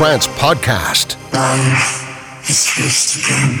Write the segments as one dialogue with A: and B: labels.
A: Trance podcast.
B: Life is just again.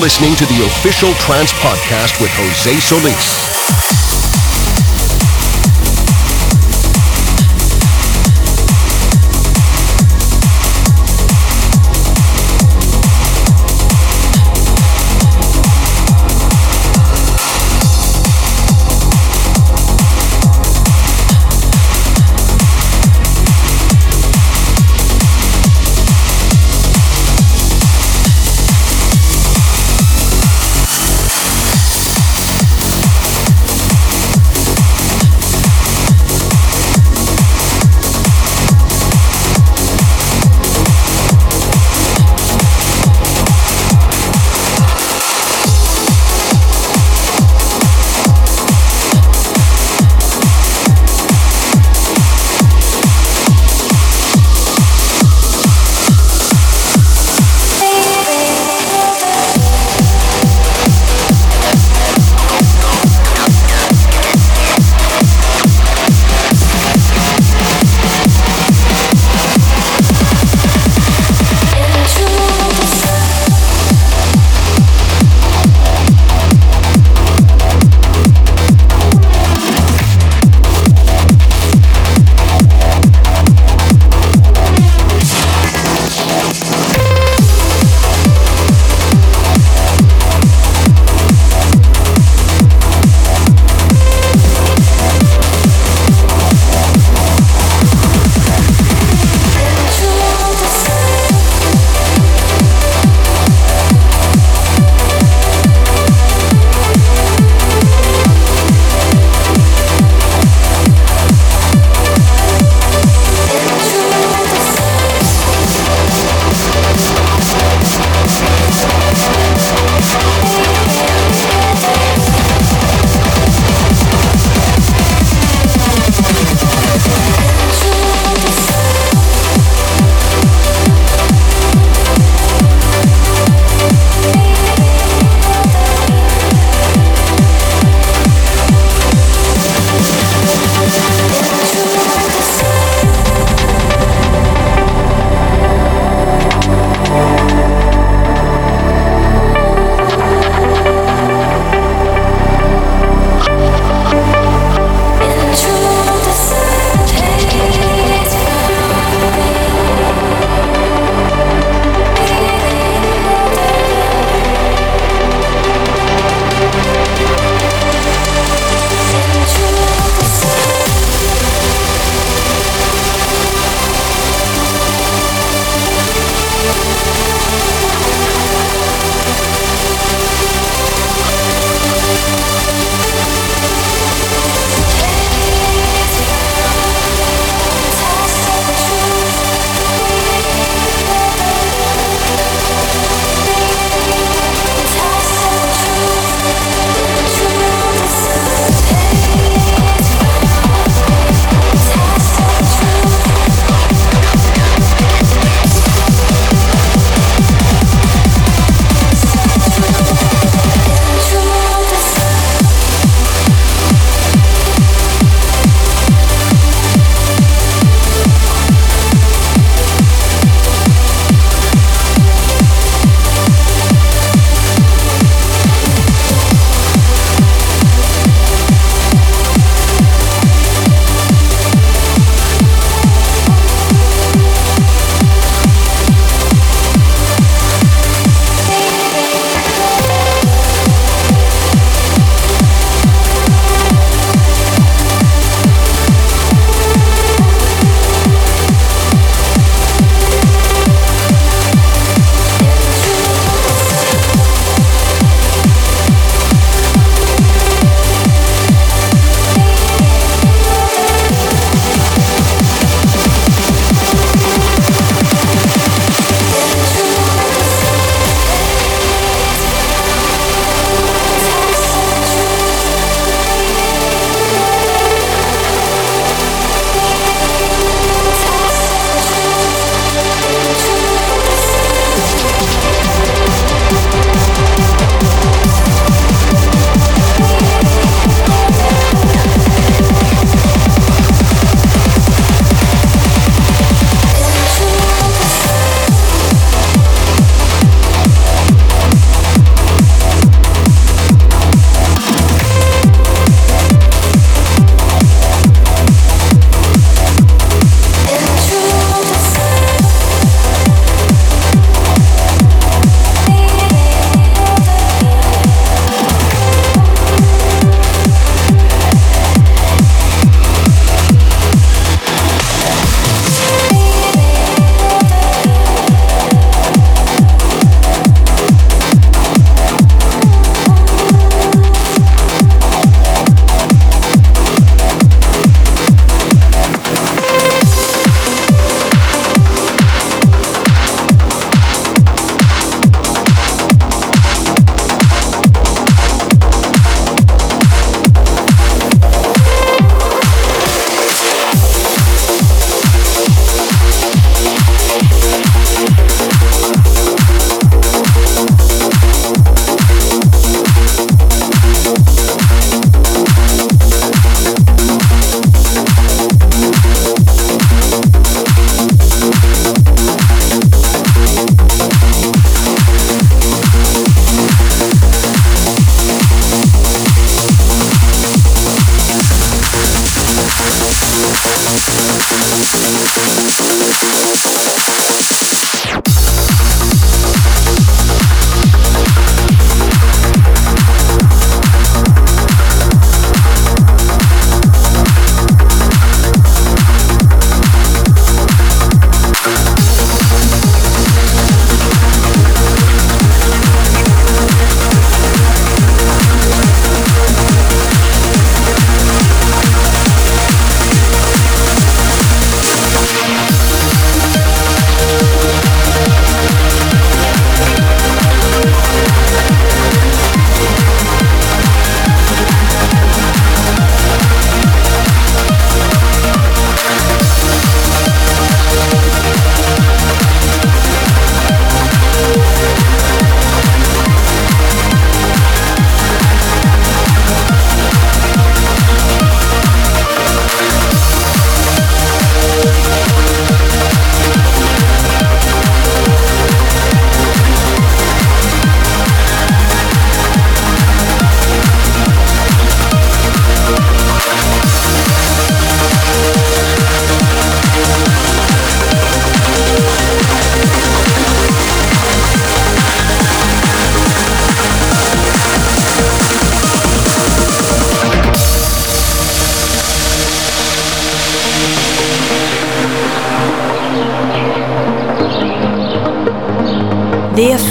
A: Listening to the official Trance Podcast with Jose Solis.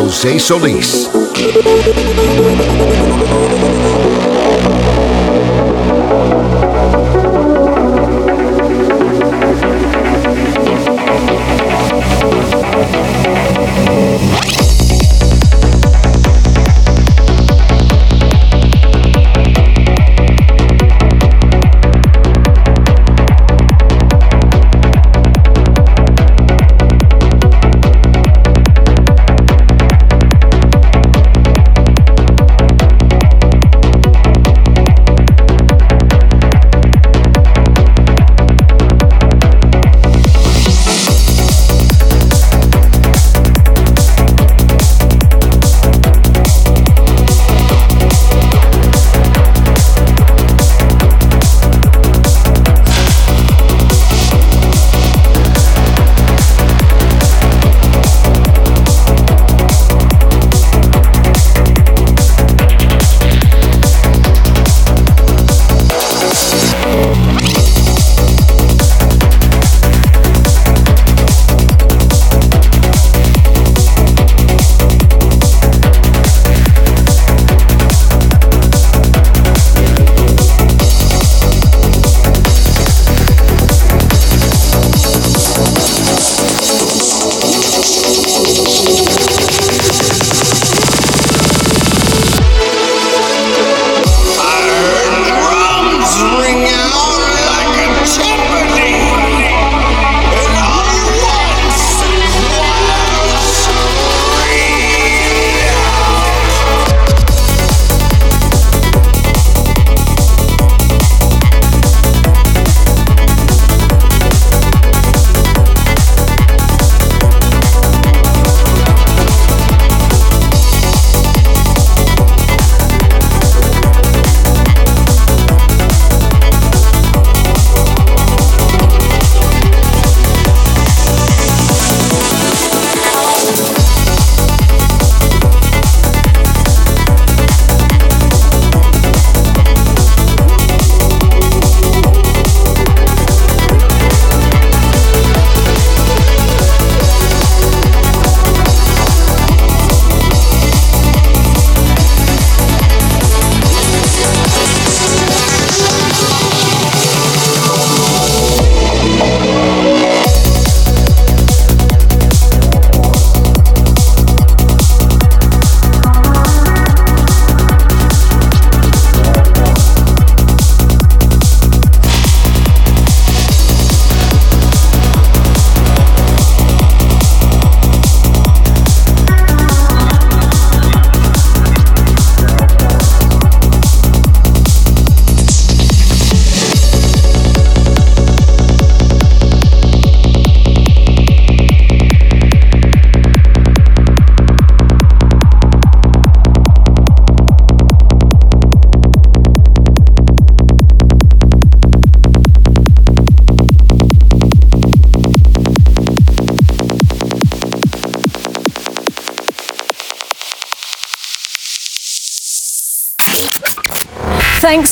A: Jose Solis.